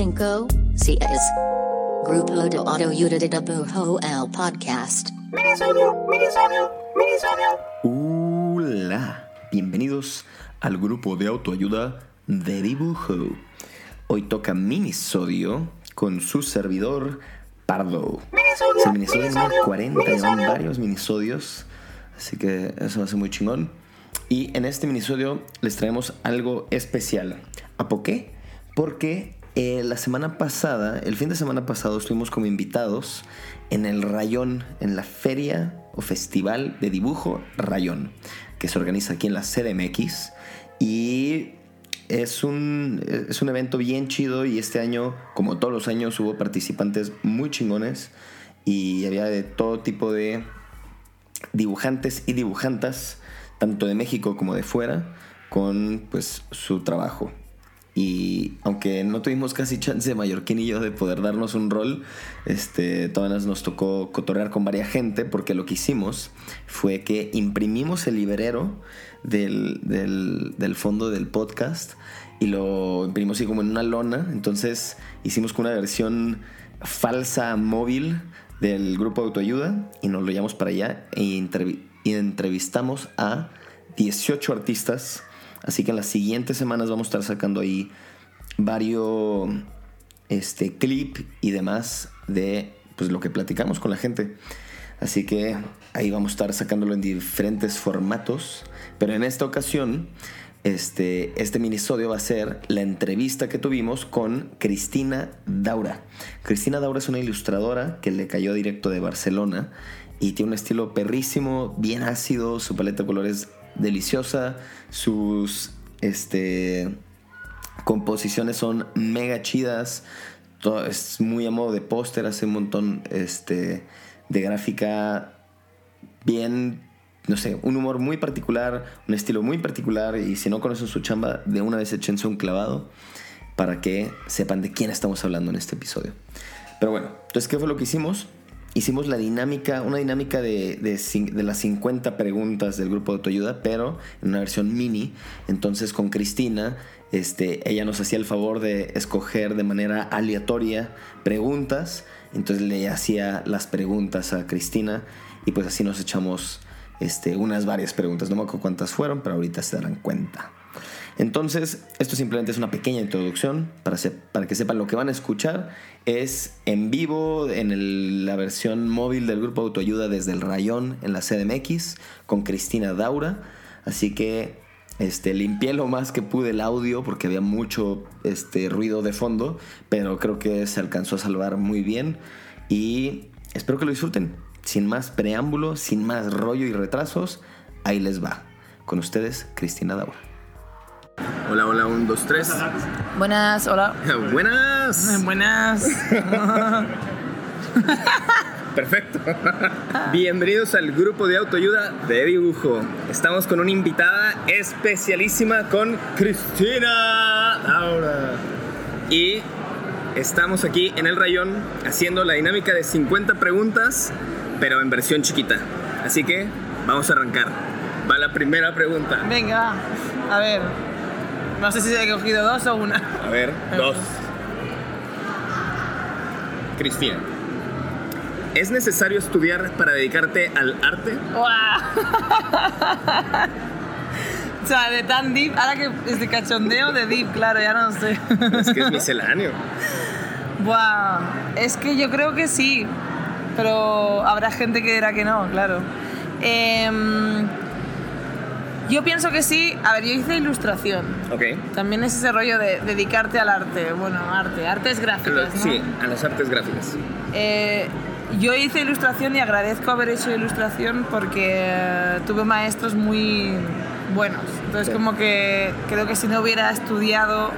cinco, seis. Grupo de Autoayuda de Dibujo el podcast. Minisodio, minisodio, minisodio. Hola, bienvenidos al grupo de autoayuda de dibujo. Hoy toca minisodio con su servidor Pardo. Es el minisodio número 40, llevan varios minisodios, así que eso va a ser muy chingón. Y en este minisodio les traemos algo especial. ¿A por qué? Porque eh, la semana pasada, el fin de semana pasado, estuvimos como invitados en el Rayón, en la feria o festival de dibujo Rayón, que se organiza aquí en la CDMX. Y es un, es un evento bien chido y este año, como todos los años, hubo participantes muy chingones y había de todo tipo de dibujantes y dibujantas, tanto de México como de fuera, con pues su trabajo. Y aunque no tuvimos casi chance Mallorquín y yo de poder darnos un rol, este, todavía nos tocó cotorrear con varias gente porque lo que hicimos fue que imprimimos el librero del, del, fondo del podcast y lo imprimimos así como en una lona. Entonces hicimos con una versión falsa móvil del grupo de autoayuda y nos lo llevamos para allá e entrev- y entrevistamos a 18 artistas. Así que en las siguientes semanas vamos a estar sacando ahí varios este, clip y demás de pues, lo que platicamos con la gente. Así que ahí vamos a estar sacándolo en diferentes formatos. Pero en esta ocasión, este, este minisodio va a ser la entrevista que tuvimos con Cristina Daura. Cristina Daura es una ilustradora que le cayó directo de Barcelona y tiene un estilo perrísimo, bien ácido, su paleta de colores deliciosa, sus este, composiciones son mega chidas, es muy a modo de póster, hace un montón este, de gráfica bien, no sé, un humor muy particular, un estilo muy particular y si no conocen su chamba, de una vez échense un clavado para que sepan de quién estamos hablando en este episodio. Pero bueno, entonces, ¿qué fue lo que hicimos? Hicimos la dinámica, una dinámica de, de, de las 50 preguntas del grupo de autoayuda, pero en una versión mini. Entonces con Cristina, este, ella nos hacía el favor de escoger de manera aleatoria preguntas. Entonces le hacía las preguntas a Cristina y pues así nos echamos este, unas varias preguntas. No me acuerdo cuántas fueron, pero ahorita se darán cuenta. Entonces, esto simplemente es una pequeña introducción para, que sepan lo que van a escuchar. Es en vivo en la versión móvil del grupo autoayuda desde el Rayón en la CDMX con Cristina Daura. Así que este, limpié lo más que pude el audio porque había mucho este, ruido de fondo, pero creo que se alcanzó a salvar muy bien y espero que lo disfruten. Sin más preámbulo, sin más rollo y retrasos, ahí les va. Con ustedes, Cristina Daura. Hola, hola, un, dos, tres. Buenas, hola. Buenas. Buenas. Perfecto. Bienvenidos al grupo de autoayuda de dibujo. Estamos con una invitada especialísima con Cristina Laura. Y estamos aquí en el rayón haciendo la dinámica de 50 preguntas, pero en versión chiquita. Así que vamos a arrancar. Va la primera pregunta. Venga, a ver. No sé si he cogido dos o una. A ver, dos. Cristina. ¿Es necesario estudiar para dedicarte al arte? ¡Guau! O sea, de tan deep, ahora que es de cachondeo, de deep, claro, ya no sé. Es que es misceláneo. Buah, es que yo creo que sí, pero habrá gente que dirá que no, claro. Em, yo pienso que sí. A ver, yo hice ilustración. Ok. También es ese rollo de dedicarte al arte. Bueno, arte, artes gráficas. ¿no? Sí, a las artes gráficas. Eh, yo hice ilustración y agradezco haber hecho ilustración porque eh, tuve maestros muy buenos. Entonces Sí. como que creo que si no hubiera estudiado,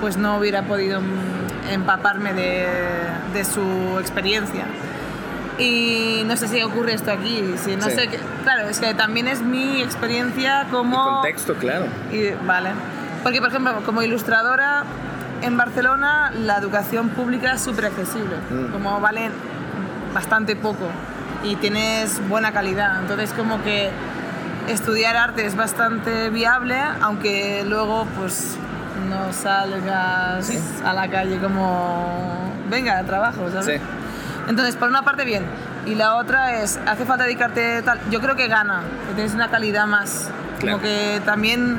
pues no hubiera podido mm, empaparme de, de su experiencia. Y no sé si ocurre esto aquí, si no Sí. sé qué- Claro, es que también es mi experiencia como... Contexto, claro. Y- vale. Porque, por ejemplo, como ilustradora en Barcelona, la educación pública es súper accesible. Mm. Como vale bastante poco y tienes buena calidad. Entonces, como que estudiar arte es bastante viable, aunque luego, pues, no salgas Sí. a la calle como, venga, trabajo, ¿sabes? Sí. Entonces, por una parte, bien. Y la otra es, hace falta dedicarte tal. Yo creo que gana, que tienes una calidad más. Claro. Como que también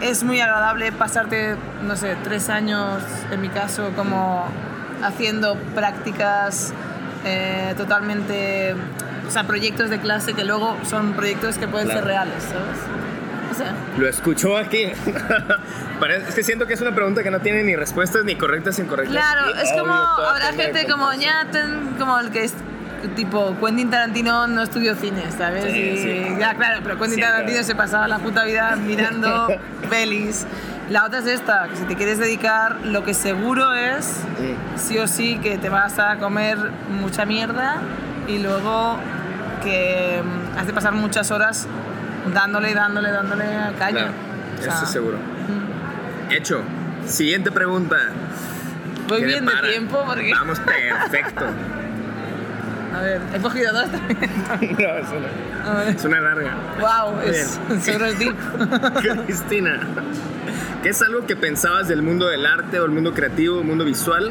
es muy agradable pasarte, no sé, tres años, en mi caso, como haciendo prácticas eh, totalmente. O sea, proyectos de clase que luego son proyectos que pueden Claro. ser reales, ¿sabes? O sea, Lo escuchó aquí. Parece- es que siento que es una pregunta que no tiene ni respuestas ni correctas ni incorrectas. Claro, es como habrá gente como ya ten- como el que es tipo Quentin Tarantino no estudió cine, ¿sabes? Sí, y sí. ya claro, pero Quentin Siempre. Tarantino se pasaba la puta vida mirando pelis. La otra es esta, que si te quieres dedicar, lo que seguro es sí o sí que te vas a comer mucha mierda y luego que mm, has de pasar muchas horas dándole, dándole, dándole a caña. Claro, O sea, eso seguro. mm. Hecho. Siguiente pregunta. Voy ¿Qué bien de tiempo porque... Vamos, perfecto. A ver, he cogido dos también. no, eso no. Es una larga. Wow, es sobre deep. Cristina, ¿qué es algo que pensabas del mundo del arte o el mundo creativo, el mundo visual,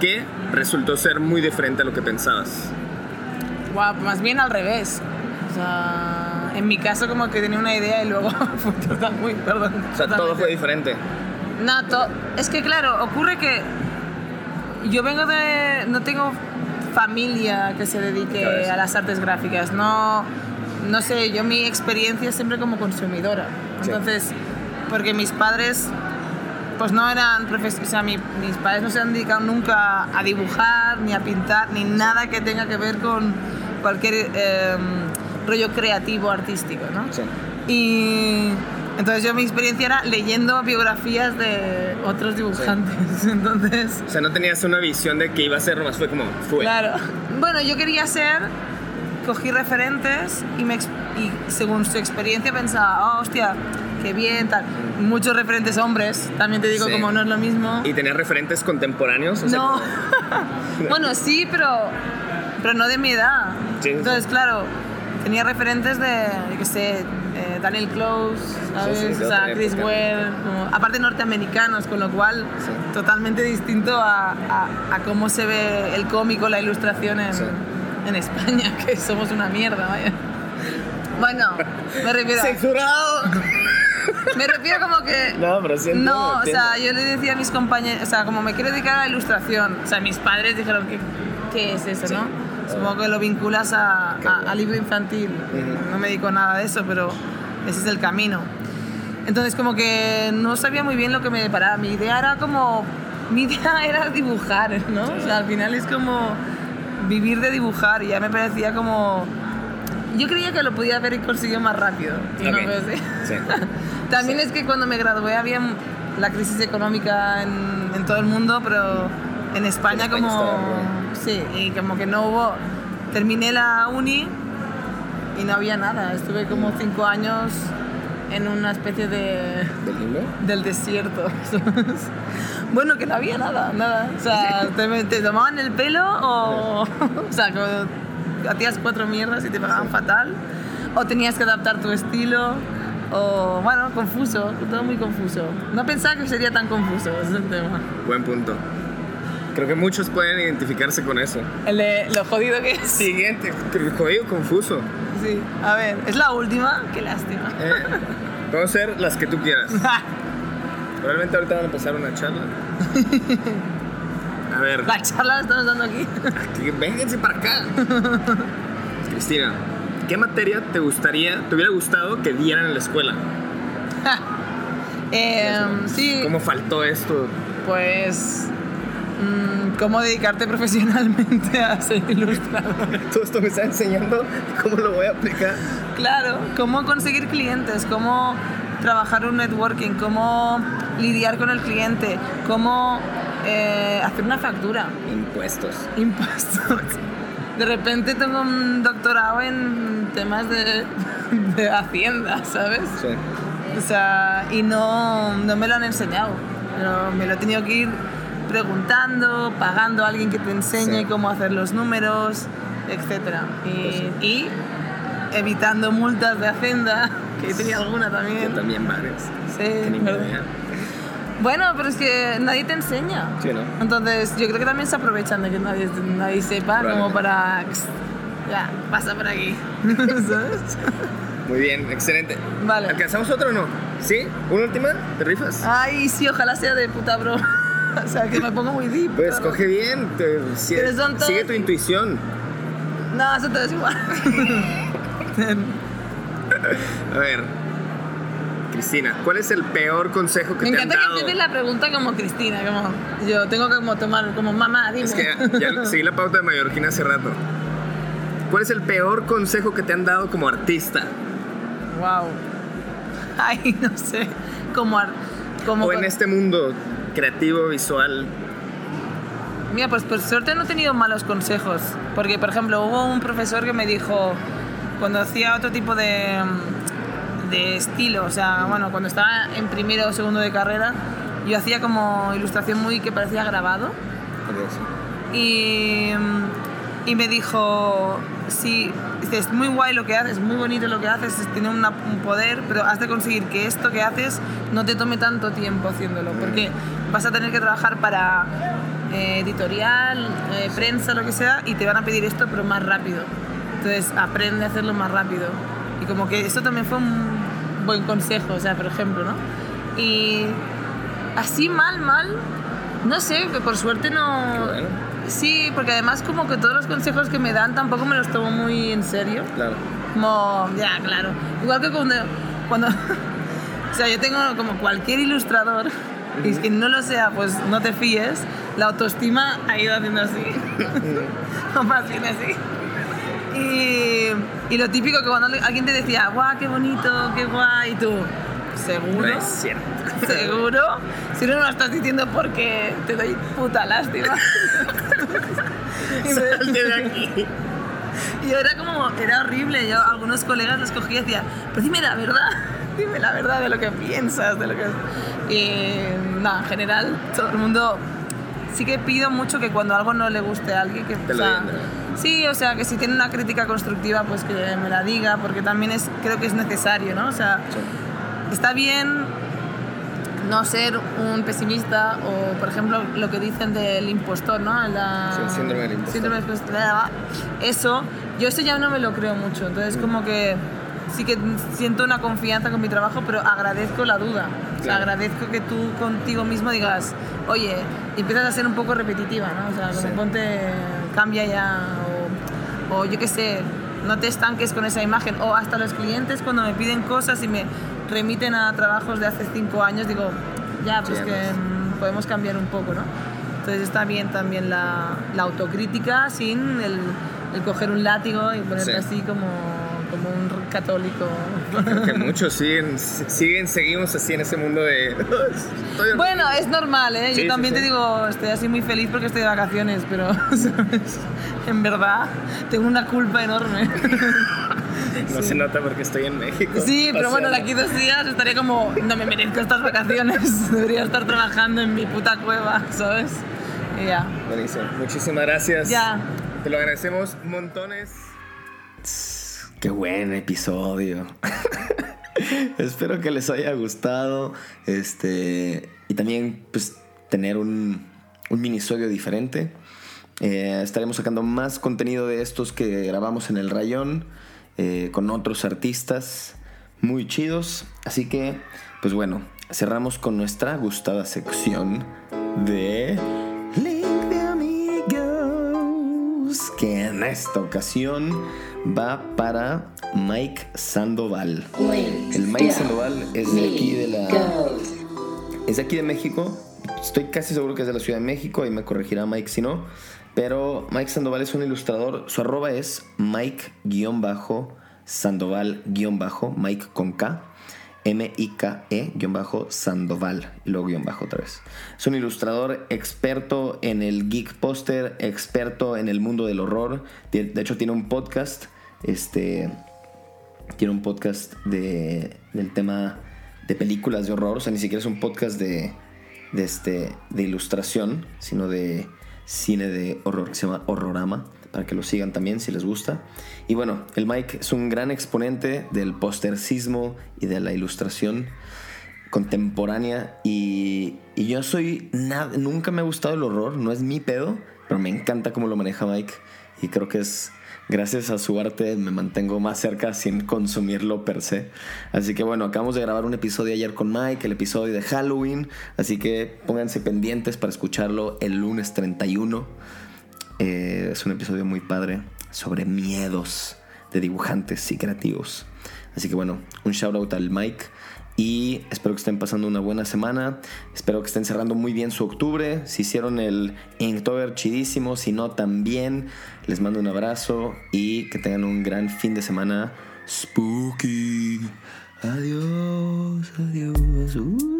que resultó ser muy diferente a lo que pensabas? Wow, más bien al revés. O sea, en mi caso como que tenía una idea y luego fue total, muy, perdón. O sea, todo totalmente. fue diferente. No, to- es que claro, ocurre que yo vengo de... no tengo familia que se dedique a las artes gráficas, no, no sé, yo mi experiencia es siempre como consumidora. Sí. Entonces, porque mis padres pues no eran profesores, o sea, mi- mis padres no se han dedicado nunca a dibujar, ni a pintar, ni nada que tenga que ver con cualquier eh, rollo creativo, artístico, ¿no? Sí. Y entonces yo mi experiencia era leyendo biografías de otros dibujantes. Entonces, O sea, no tenías una visión de que iba a ser nomás, fue como, fue. claro. Bueno, yo quería ser, cogí referentes y, me, y según su experiencia pensaba, oh, hostia, qué bien, tal. Muchos referentes hombres, también te digo, Sí. como no es lo mismo. ¿Y tenías referentes contemporáneos? O sea, No. bueno, sí, pero, pero no de mi edad. Sí, sí, Entonces, claro, tenía referentes de, yo qué sé, eh, Daniel Close, ¿sabes? Sí, sí, de o sea, Chris. Ware, como- aparte norteamericanos, con lo cual Sí. totalmente distinto a, a- a cómo se ve el cómico, la ilustración en, España, que somos una mierda, vaya. Bueno, me refiero. ¡Censurado! Me refiero como que... No, pero sí entiendo, No, o sea, yo le decía a mis compañeros, o sea, como me quiero dedicar a la ilustración, o sea, mis padres dijeron, ¿qué, qué es eso, no? Supongo que lo vinculas a, a- a libro infantil. No me dedico a nada de eso, pero ese es el camino. Entonces, como que no sabía muy bien lo que me deparaba. Mi idea era como. Mi idea era dibujar, ¿no? O sea, al final es como vivir de dibujar y ya me parecía como. Yo creía que lo podía haber conseguido más rápido. Y no. Sí. También es que cuando me gradué había la crisis económica en, en todo el mundo, pero en España, En España como... estaba. Sí, y como que no hubo... Terminé la uni y no había nada. Estuve como cinco años en una especie de... ¿Del limbo? del desierto. bueno, que no había nada, nada. O sea, te, te tomaban el pelo o... o sea, hacías cuatro mierdas y te pagaban fatal. O tenías que adaptar tu estilo. O, bueno, confuso, todo muy confuso. No pensaba que sería tan confuso, ese es el tema. Buen punto. Creo que muchos pueden identificarse con eso. El de lo jodido que es. Siguiente. Jodido, confuso. Sí. A ver, es la última, qué lástima. Eh, a hacer las que tú quieras. Probablemente ahorita van a empezar una charla. A ver, la charla la estamos dando aquí. que vénganse para acá. Cristina, ¿qué materia te gustaría, te hubiera gustado que dieran en la escuela? Em, sí. ¿Cómo faltó esto? Pues. Mm, ¿Cómo dedicarte profesionalmente a ser ilustrador? Todo esto me está enseñando cómo lo voy a aplicar. Claro, cómo conseguir clientes, cómo trabajar un networking, cómo lidiar con el cliente, cómo eh, hacer una factura, Impuestos. impuestos. De repente tengo un doctorado en temas de, de hacienda, ¿sabes? Sí. O sea, y no, no me lo han enseñado. Pero me lo he tenido que ir preguntando, pagando a alguien que te enseñe Sí. cómo hacer los números, etc. Y, y evitando multas de Hacienda, que tenía alguna Yo también. también varias. Sí. Bueno, pero es que nadie te enseña. Sí, ¿no? Entonces, yo creo que también se aprovechan de que nadie, nadie sepa, como para. Ya, pasa por aquí. ¿Sabes? Muy bien, excelente. Vale. ¿Alcanzamos otro o no? ¿Sí? ¿Una última? ¿Te rifas? Ay, sí, ojalá sea de puta broma. o sea, que me pongo muy deep. Pues coge bien, te- si- todos- sigue tu intuición. No, eso todo es igual. A ver, Cristina, ¿cuál es el peor consejo que Me te han encanta que dado? empieces la pregunta como Cristina, como yo tengo que como tomar como mamá, dime. Es que ya seguí la pauta de Mallorquín hace rato. ¿Cuál es el peor consejo que te han dado como artista? Wow. Ay, no sé. Como ar- como O en con- este mundo creativo, visual. Mira, pues por suerte no he tenido malos consejos. Porque, por ejemplo, hubo un profesor que me dijo, cuando hacía otro tipo de, de estilo, o sea, bueno, cuando estaba en primero o segundo de carrera, yo hacía como ilustración muy que parecía grabado. Y, y me dijo, sí, dice, es muy guay lo que haces, es muy bonito lo que haces, es- tiene un poder, pero has de conseguir que esto que haces no te tome tanto tiempo haciéndolo, porque vas a tener que trabajar para eh, editorial, eh, prensa, lo que sea, y te van a pedir esto, pero más rápido. Entonces, aprende a hacerlo más rápido. Y como que esto también fue un buen consejo, o sea, por ejemplo, ¿no? Y así mal, mal, no sé, por suerte no... Sí, porque además como que todos los consejos que me dan tampoco me los tomo muy en serio. Claro. Como, ya, claro. Igual que cuando... cuando o sea, yo tengo como cualquier ilustrador, y es que no lo sea, pues no te fíes, la autoestima ha ido haciendo así. o más bien así. Y, y lo típico que cuando alguien te decía, guau, qué bonito, qué guay, y tú, No ¿seguro? es cierto. ¿Seguro? Si no me lo estás diciendo porque te doy puta lástima. y, me- Salte de aquí. y era como, era horrible. Yo a algunos colegas los cogía y decía, pero dime la verdad, dime la verdad de lo que piensas, de lo que... Y nada, en general, todo el mundo... Sí que pido mucho que cuando algo no le guste a alguien, que... Te o sea, Sí, o sea, que si tiene una crítica constructiva, pues que me la diga, porque también es, creo que es necesario, ¿no? O sea, está bien no ser un pesimista o, por ejemplo, lo que dicen del impostor, ¿no? La- Sí, el síndrome del impostor. síndrome del impostor. Eso, yo eso ya no me lo creo mucho. Entonces, Mm. como que sí que siento una confianza con mi trabajo, pero agradezco la duda. O sea, agradezco que tú contigo mismo digas, oye, y empiezas a ser un poco repetitiva, ¿no? O sea, como Sí. ponte, cambia ya, o, o yo qué sé, no te estanques con esa imagen. O hasta los clientes cuando me piden cosas y me remiten a trabajos de hace cinco años, digo, ya, pues Sí, que mm, podemos cambiar un poco, ¿no? Entonces está bien también la, la autocrítica sin el, el coger un látigo y ponerte Sí. así como, como un católico. Creo que muchos siguen, siguen, seguimos así en ese mundo de. Bueno, es normal, ¿eh? Sí, Yo también te digo, estoy así muy feliz porque estoy de vacaciones, pero, ¿sabes? En verdad, tengo una culpa enorme. No se nota porque estoy en México. Sí, pero bueno, de aquí dos días estaría como, no me merezco estas vacaciones, debería estar trabajando en mi puta cueva, ¿sabes? Y ya. Buenísimo. Muchísimas gracias. Ya. Te lo agradecemos montones. Qué buen episodio. Espero que les haya gustado. Este. Y también, pues, tener un, un minisodio diferente. Eh, estaremos sacando más contenido de estos que grabamos en el rayón. Eh, con otros artistas muy chidos. Así que, pues bueno, cerramos con nuestra gustada sección de Link de Amigos. Que en esta ocasión va para Mike Sandoval. El Mike Sandoval es de aquí de la. Es de aquí de México. Estoy casi seguro que es de la Ciudad de México. Y me corregirá Mike si no. Pero Mike Sandoval es un ilustrador. Su arroba es Mike-Sandoval- Mike con K. M-I-K-E-Sandoval. Y luego guion bajo otra vez. Es un ilustrador experto en el geek poster, experto en el mundo del horror. De hecho, tiene un podcast. Este tiene un podcast de, del tema de películas de horror. O sea, ni siquiera es un podcast de, de, este, de ilustración, sino de cine de horror que se llama Horrorama. Para que lo sigan también si les gusta. Y bueno, el Mike es un gran exponente del postercismo y de la ilustración. contemporánea y, y yo soy nada, nunca me ha gustado el horror, no es mi pedo, pero me encanta cómo lo maneja Mike y creo que es gracias a su arte me mantengo más cerca sin consumirlo per se. Así que bueno, acabamos de grabar un episodio ayer con Mike, el episodio de Halloween, así que pónganse pendientes para escucharlo el lunes 31. Eh, es un episodio muy padre sobre miedos de dibujantes y creativos. Así que bueno, un shout out al Mike. Y espero que estén pasando una buena semana. Espero que estén cerrando muy bien su octubre. Si hicieron el Inktober chidísimo, si no también. Les mando un abrazo y que tengan un gran fin de semana spooky. Adiós, adiós.